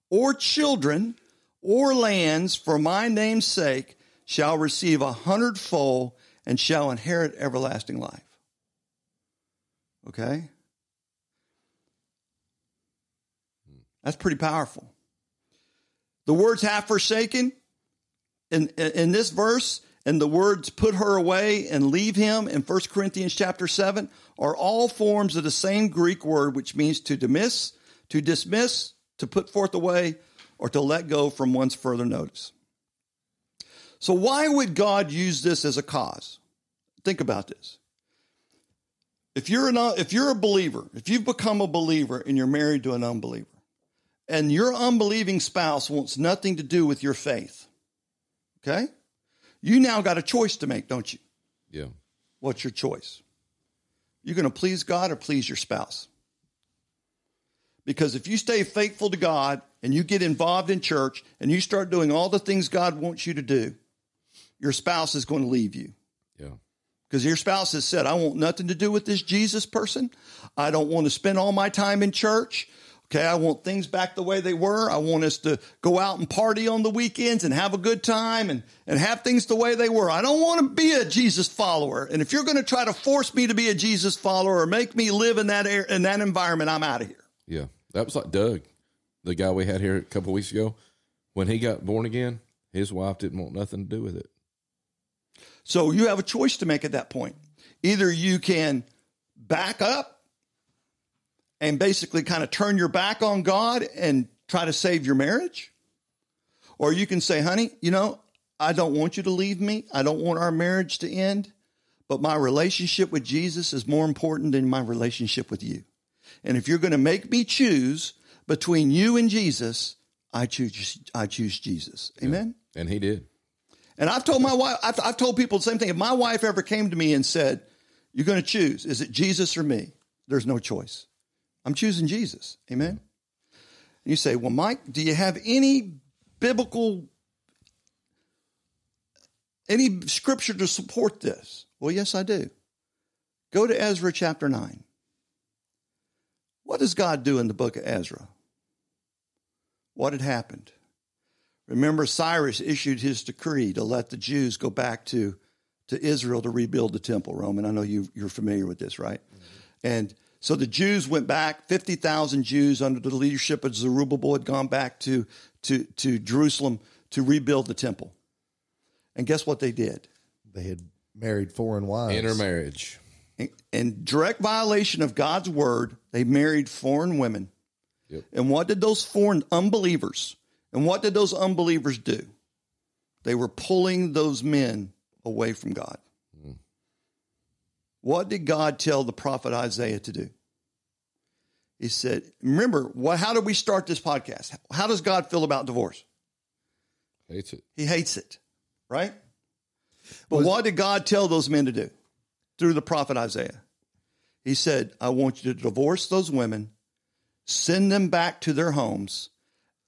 or children, or lands for my name's sake shall receive a hundredfold and shall inherit everlasting life. Okay? That's pretty powerful. The words have forsaken in, in this verse and the words put her away and leave him in 1 Corinthians chapter 7 are all forms of the same Greek word which means to dismiss, to dismiss, to put forth away, or to let go from one's further notice. So why would God use this as a cause? Think about this. If you're an, if you're a believer, if you've become a believer and you're married to an unbeliever, and your unbelieving spouse wants nothing to do with your faith, okay? You now got a choice to make, don't you? Yeah. What's your choice? You're going to please God or please your spouse? Because if you stay faithful to God and you get involved in church and you start doing all the things God wants you to do, your spouse is going to leave you. Yeah. Because your spouse has said, I want nothing to do with this Jesus person. I don't want to spend all my time in church. Okay, I want things back the way they were. I want us to go out and party on the weekends and have a good time and, and have things the way they were. I don't want to be a Jesus follower. And if you're going to try to force me to be a Jesus follower or make me live in that air, in that environment, I'm out of here. Yeah. That was like Doug, the guy we had here a couple weeks ago. When he got born again, his wife didn't want nothing to do with it. So you have a choice to make at that point. Either you can back up and basically kind of turn your back on God and try to save your marriage, or you can say, honey, you know, I don't want you to leave me. I don't want our marriage to end, but my relationship with Jesus is more important than my relationship with you. And if you're going to make me choose between you and Jesus, I choose I choose Jesus. Amen. Yeah. And he did. And I've told my wife, I've, I've, told people the same thing. If my wife ever came to me and said, "You're going to choose, is it Jesus or me?" There's no choice. I'm choosing Jesus. Amen. And you say, "Well, Mike, do you have any biblical, any scripture to support this?" Well, yes, I do. Go to Ezra chapter nine. What does God do in the book of Ezra? What had happened? Remember, Cyrus issued his decree to let the Jews go back to, to Israel to rebuild the temple, Roman. I know you, you're familiar with this, right? Mm-hmm. And so the Jews went back, 50,000 Jews under the leadership of Zerubbabel had gone back to, to, to Jerusalem to rebuild the temple. And guess what they did? They had married foreign wives. Intermarriage in direct violation of God's word, they married foreign women. Yep. And what did those foreign unbelievers, and what did those unbelievers do? They were pulling those men away from God. Mm. What did God tell the prophet Isaiah to do? He said, remember, what, how did we start this podcast? How does God feel about divorce? Hates it. He hates it, right? But Was, what did God tell those men to do? through the prophet Isaiah. He said, I want you to divorce those women, send them back to their homes,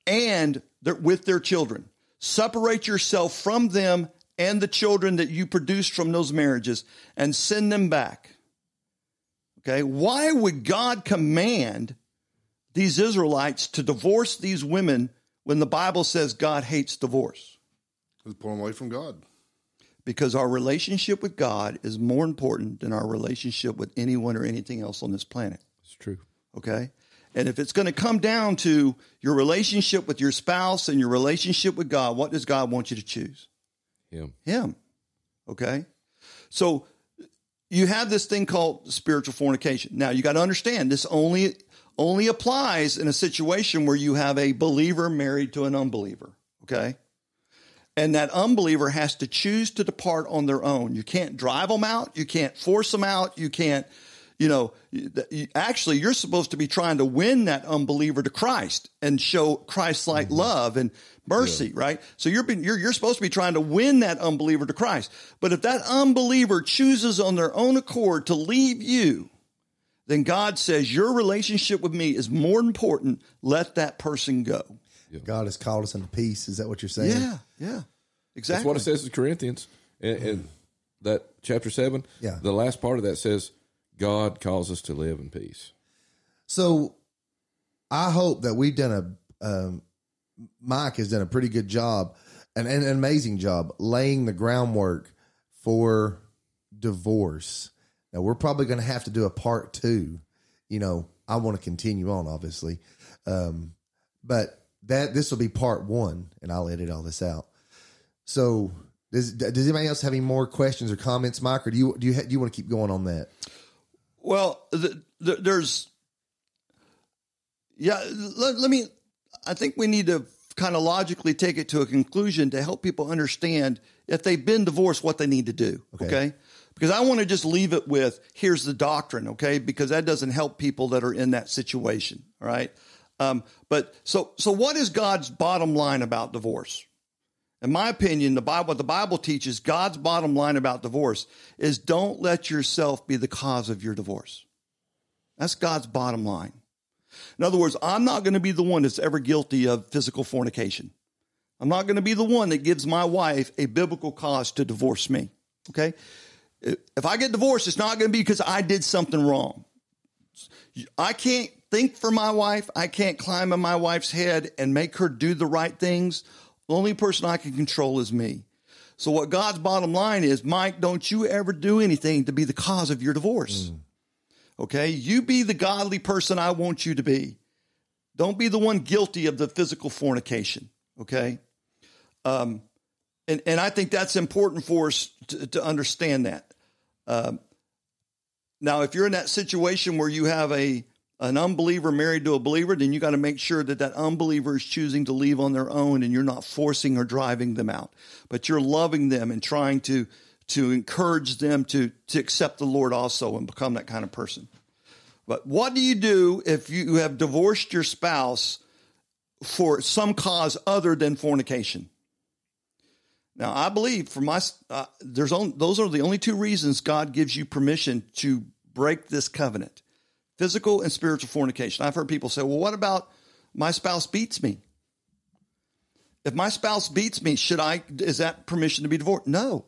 and with their children. Separate yourself from them and the children that you produced from those marriages and send them back. Okay, why would God command these Israelites to divorce these women when the Bible says God hates divorce? It's pulling away from God because our relationship with God is more important than our relationship with anyone or anything else on this planet. It's true. Okay? And if it's going to come down to your relationship with your spouse and your relationship with God, what does God want you to choose? Him. Him. Okay? So you have this thing called spiritual fornication. Now you got to understand this only only applies in a situation where you have a believer married to an unbeliever. Okay. And that unbeliever has to choose to depart on their own. You can't drive them out. You can't force them out. You can't, you know, actually, you're supposed to be trying to win that unbeliever to Christ and show Christ like mm-hmm. love and mercy, yeah. right? So you're, being, you're, you're supposed to be trying to win that unbeliever to Christ. But if that unbeliever chooses on their own accord to leave you, then God says, Your relationship with me is more important. Let that person go. God has called us into peace. Is that what you're saying? Yeah, yeah. Exactly. That's what it says in Corinthians. In, in that chapter 7, yeah. the last part of that says, God calls us to live in peace. So I hope that we've done a, um, Mike has done a pretty good job, an, an amazing job laying the groundwork for divorce now we're probably going to have to do a part two. You know, I want to continue on, obviously, um, but that this will be part one, and I'll edit all this out. So, does does anybody else have any more questions or comments, Mike, or do you do you do you want to keep going on that? Well, the, the, there's yeah. Let, let me. I think we need to kind of logically take it to a conclusion to help people understand if they've been divorced, what they need to do. Okay. okay? because I want to just leave it with here's the doctrine, okay? Because that doesn't help people that are in that situation, all right? Um, but so so what is God's bottom line about divorce? In my opinion, the Bible, what the Bible teaches, God's bottom line about divorce is don't let yourself be the cause of your divorce. That's God's bottom line. In other words, I'm not going to be the one that's ever guilty of physical fornication. I'm not going to be the one that gives my wife a biblical cause to divorce me. Okay? If I get divorced, it's not going to be because I did something wrong. I can't think for my wife. I can't climb in my wife's head and make her do the right things. The only person I can control is me. So, what God's bottom line is, Mike, don't you ever do anything to be the cause of your divorce. Mm. Okay? You be the godly person I want you to be. Don't be the one guilty of the physical fornication. Okay? Um, and, and I think that's important for us to, to understand that. Um, now, if you're in that situation where you have a an unbeliever married to a believer, then you got to make sure that that unbeliever is choosing to leave on their own, and you're not forcing or driving them out, but you're loving them and trying to to encourage them to to accept the Lord also and become that kind of person. But what do you do if you have divorced your spouse for some cause other than fornication? Now, I believe for my uh, there's only, those are the only two reasons God gives you permission to break this covenant: physical and spiritual fornication. I've heard people say, "Well, what about my spouse beats me?" If my spouse beats me, should I? Is that permission to be divorced? No.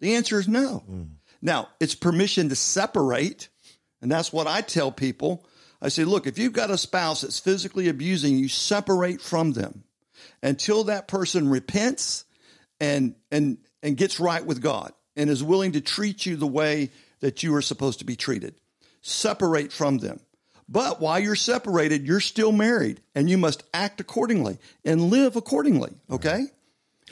The answer is no. Mm. Now, it's permission to separate, and that's what I tell people. I say, look, if you've got a spouse that's physically abusing you, separate from them until that person repents and and and gets right with God and is willing to treat you the way that you are supposed to be treated. Separate from them. But while you're separated, you're still married and you must act accordingly and live accordingly, okay?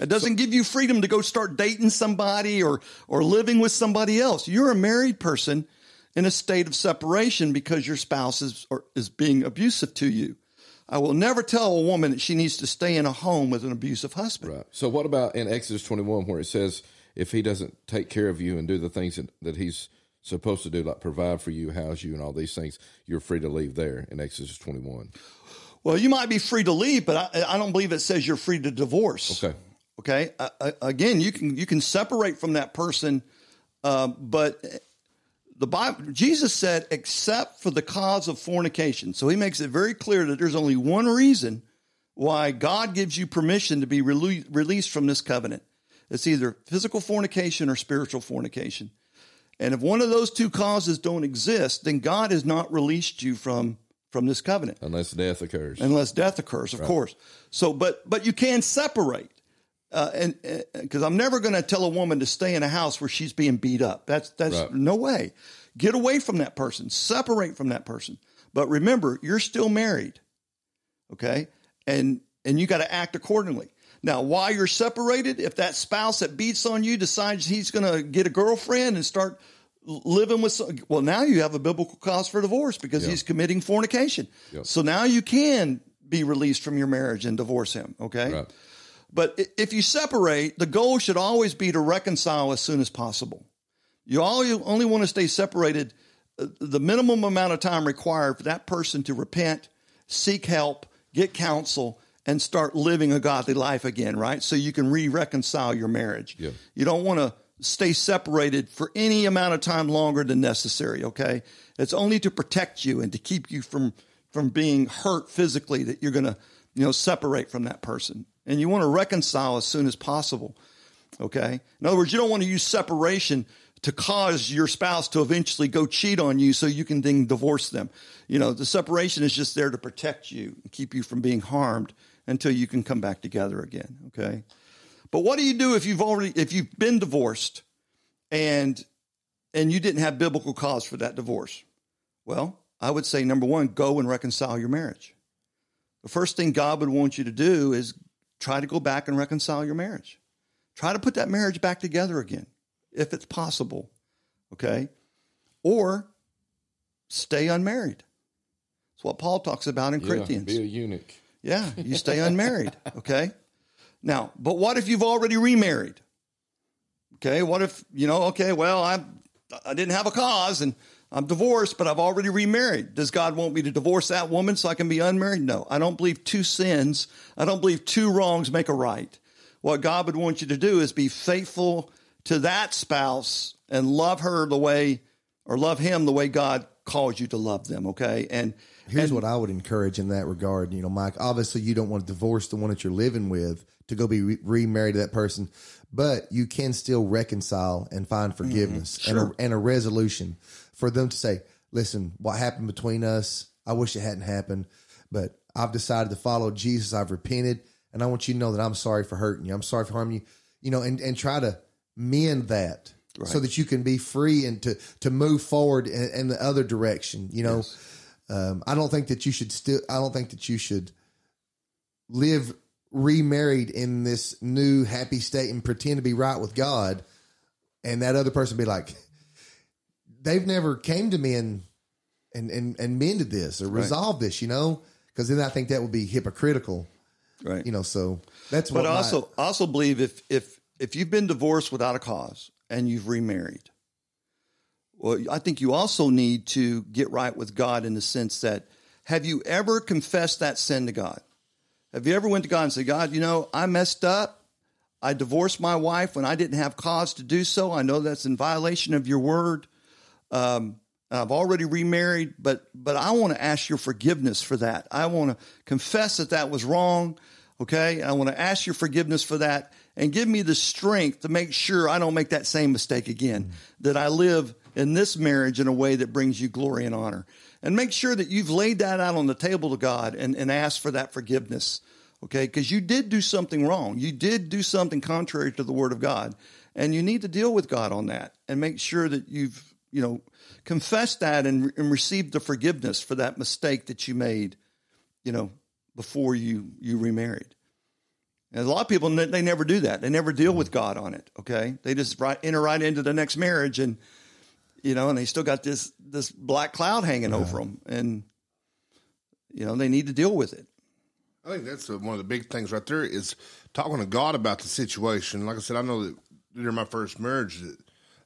It doesn't give you freedom to go start dating somebody or or living with somebody else. You're a married person in a state of separation because your spouse is or is being abusive to you. I will never tell a woman that she needs to stay in a home with an abusive husband. Right. So, what about in Exodus 21, where it says, if he doesn't take care of you and do the things that, that he's supposed to do, like provide for you, house you, and all these things, you're free to leave there in Exodus 21? Well, you might be free to leave, but I, I don't believe it says you're free to divorce. Okay. Okay. Uh, again, you can you can separate from that person, uh, but the Bible, Jesus said, except for the cause of fornication. So he makes it very clear that there's only one reason why God gives you permission to be rele- released from this covenant. It's either physical fornication or spiritual fornication. And if one of those two causes don't exist, then God has not released you from from this covenant unless death occurs. Unless death occurs, of right. course. So, but but you can separate. Uh, and because uh, I'm never going to tell a woman to stay in a house where she's being beat up. That's that's right. no way. Get away from that person. Separate from that person. But remember, you're still married. Okay, and and you got to act accordingly. Now, while you're separated, if that spouse that beats on you decides he's going to get a girlfriend and start living with some, well now you have a biblical cause for divorce because Yeah. he's committing fornication Yeah. so now you can be released from your marriage and divorce him okay Right. but if you separate the goal should always be to reconcile as soon as possible you all you only want to stay separated uh, the minimum amount of time required for that person to repent seek help get counsel and start living a godly life again right? So you can re-reconcile your marriage. Yeah. you don't want to stay separated for any amount of time longer than necessary okay? It's only to protect you and to keep you from from being hurt physically that you're going to you know separate from that person. And you want to reconcile as soon as possible okay? In other words you don't want to use separation to cause your spouse to eventually go cheat on you so you can then divorce them. You know the separation is just there to protect you and keep you from being harmed until you can come back together again okay but what do you do if you've already if you've been divorced and and you didn't have biblical cause for that divorce? Well, I would say number 1, go and reconcile your marriage. The first thing God would want you to do is try to go back and reconcile your marriage. Try to put that marriage back together again if it's possible. Okay? Or stay unmarried. That's what Paul talks about in Yeah, Corinthians. be a eunuch. Yeah, you stay unmarried. Okay. Now, but what if you've already remarried? Okay, what if you know? Okay, well, I I didn't have a cause and I'm divorced, but I've already remarried. Does God want me to divorce that woman so I can be unmarried? No, I don't believe two sins. I don't believe two wrongs make a right. What God would want you to do is be faithful to that spouse and love her the way, or love him the way God calls you to love them. Okay, and Here's what I would encourage in that regard. You know, Mike, obviously you don't want to divorce the one that you're living with to go be re- remarried to that person, but you can still reconcile and find mm-hmm. forgiveness and, a, and a resolution for them to say, listen, what happened between us, I wish it hadn't happened, but I've decided to follow Jesus. I've repented and I want you to know that I'm sorry for hurting you. I'm sorry for harming you, you know, and, and try to mend that so that you can be free and to, to move forward in, in the other direction, you know, um, I don't think that you should still. I don't think that you should live remarried in this new happy state and pretend to be right with God, and that other person be like, they've never came to me and and and, and mended this or resolved this, you know, because then I think that would be hypocritical, right, you know. So that's But what. I my- also I also believe if if if you've been divorced without a cause and you've remarried, well, I think you also need to get right with God in the sense that have you ever confessed that sin to God? Have you ever went to God and said, God, you know, I messed up. I divorced my wife when I didn't have cause to do so. I know that's in violation of your word. Um, I've already remarried, but but I want to ask your forgiveness for that. I want to confess that that was wrong. Okay, I want to ask your forgiveness for that, and give me the strength to make sure I don't make that same mistake again. Mm. That I live in this marriage in a way that brings you glory and honor, and make sure that you've laid that out on the table to God and and asked for that forgiveness. Okay, because you did do something wrong. You did do something contrary to the Word of God, and you need to deal with God on that and make sure that you've you know confessed that and, and received the forgiveness for that mistake that you made. You know before you you remarried. And a lot of people they never do that. They never deal with God on it. Okay, they just right, enter right into the next marriage, and you know, and they still got this this black cloud hanging over them, and you know they need to deal with it. I think that's one of the big things right there is talking to God about the situation. Like I said, I know that during my first marriage, that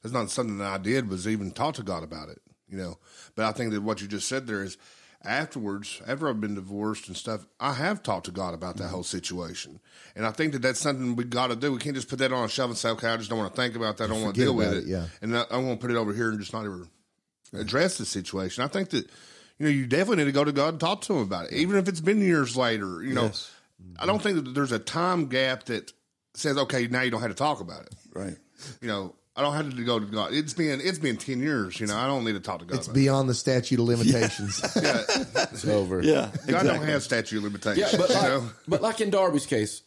that's not something that I did was even talk to God about it. You know, but I think that what you just said there is afterwards, after I've been divorced and stuff, I have talked to God about that whole situation, and I think that that's something we got to do. We can't just put that on a shelf and say, "Okay, I just don't want to think about that. I don't want to deal with it." it, yeah. and I, I want to put it over here and just not ever address the situation. I think that you know you definitely need to go to God and talk to Him about it, even if it's been years later. You know, Yes. I don't think that there's a time gap that says, "Okay, now you don't have to talk about it." Right. You know, I don't have to go to God. It's been it's been ten years. You know, I don't need to talk to God. it's about it. beyond the statute of limitations. <laughs> It's over. Yeah. God don't have statute of limitations. Yeah, but you like, know? but like in Darby's case,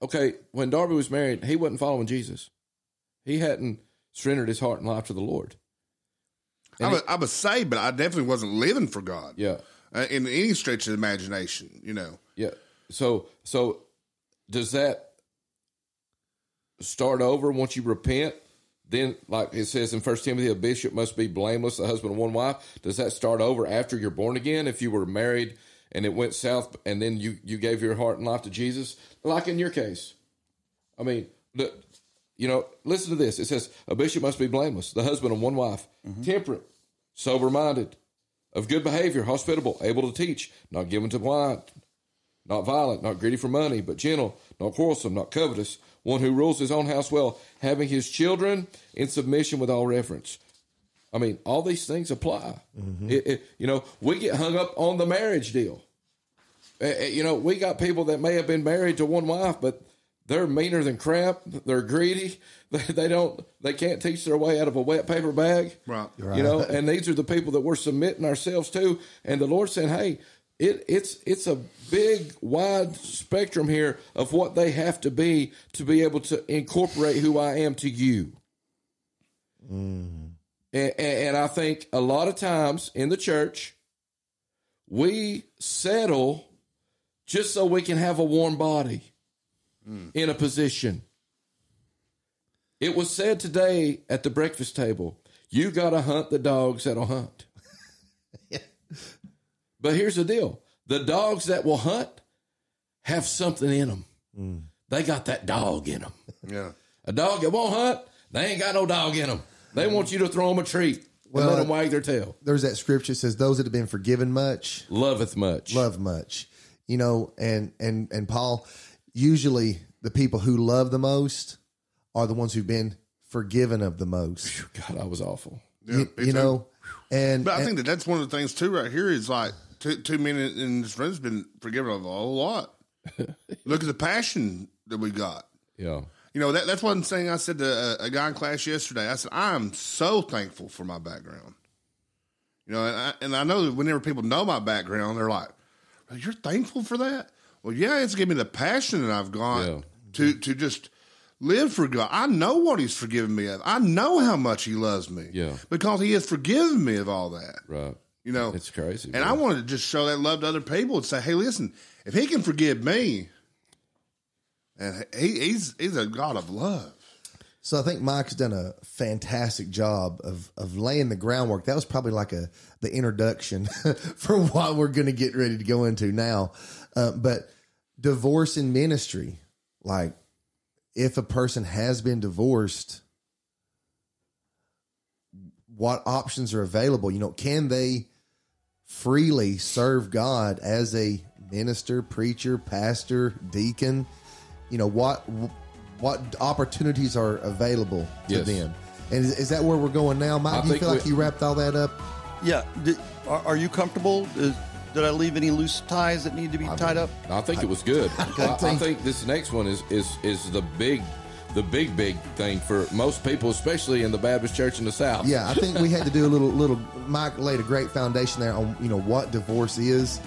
okay, when Darby was married, he wasn't following Jesus. He hadn't surrendered his heart and life to the Lord. I was, I was saved, but I definitely wasn't living for God. Yeah, Uh, in any stretch of the imagination, you know. yeah. So, so does that start over once you repent? Then like it says in First Timothy, a bishop must be blameless, the husband of one wife. Does that start over after you're born again? If you were married and it went south, and then you you gave your heart and life to Jesus, like in your case, I mean, the, you know, listen to this. It says a bishop must be blameless, the husband of one wife, mm-hmm. temperate, sober minded, of good behavior, hospitable, able to teach, not given to wine, not violent, not greedy for money, but gentle, not quarrelsome, not covetous, one who rules his own house well, having his children in submission with all reverence. I mean, all these things apply. It, it, you know, we get hung up on the marriage deal. Uh, uh, you know, we got people that may have been married to one wife, but they're meaner than crap. They're greedy. <laughs> They, they don't. They can't teach their way out of a wet paper bag. Right. You know, and these are the people that we're submitting ourselves to. And the Lord said, "Hey, it, it's it's a big, wide spectrum here of what they have to be to be able to incorporate who I am to you." Mm-hmm. And, and, and I think a lot of times in the church, we settle just so we can have a warm body mm. in a position. It was said today at the breakfast table, you got to hunt the dogs that'll hunt. <laughs> But here's the deal the dogs that will hunt have something in them. Mm. They got that dog in them. <laughs> Yeah. A dog that won't hunt, they ain't got no dog in them. They mm. want you to throw them a treat and Well, let them wag their tail. There's that scripture that says, "Those that have been forgiven much, Loveth much. love much." You know, and and and Paul, usually the people who love the most are the ones who've been forgiven of the most. God, I was awful. Yeah, you, you know, and, But I and- think that that's one of the things too. Right here is like two, two men in this room's been forgiven of a whole lot. <laughs> Look at the passion that we got. Yeah. You know that that's one thing I said to a, a guy in class yesterday. I said I am so thankful for my background. You know, and I, and I know that whenever people know my background, they're like, "Well, "You're thankful for that?" Well, yeah, it's given me the passion that I've got Yeah. to to just live for God. I know what He's forgiven me of. I know how much He loves me. Yeah. because He has forgiven me of all that. Right. You know, It's crazy. And bro. I wanted to just show that love to other people and say, "Hey, listen, if He can forgive me, and he, He's He's a God of love." So I think Mike's done a fantastic job of of laying the groundwork. That was probably like a the introduction <laughs> for what we're going to get ready to go into now. Uh, but divorce in ministry, like if a person has been divorced, what options are available? You know, can they freely serve God as a minister, preacher, pastor, deacon? You know what what opportunities are available to Yes. them? And is, is that where we're going now, Mike? I Do you feel like you wrapped all that up? Yeah. Did, are, are you comfortable? Is, did I leave any loose ties that need to be tied up? I think it was good. <laughs> I, I think- think this next one is is is the big, the big big thing for most people, especially in the Baptist Church in the South. Yeah, I think we had to do a little little. Mike laid a great foundation there on you know what divorce is.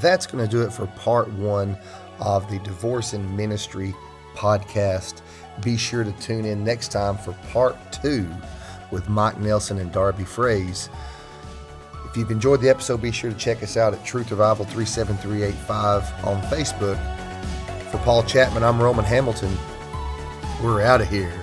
That's going to do it for part one of the Divorce in Ministry podcast. Be sure to tune in next time for part two with Mike Nelson and Darby Fraze. If you've enjoyed the episode, be sure to check us out at Truth Revival 37385 on Facebook. For Paul Chapman, I'm Roman Hamilton. We're out of here.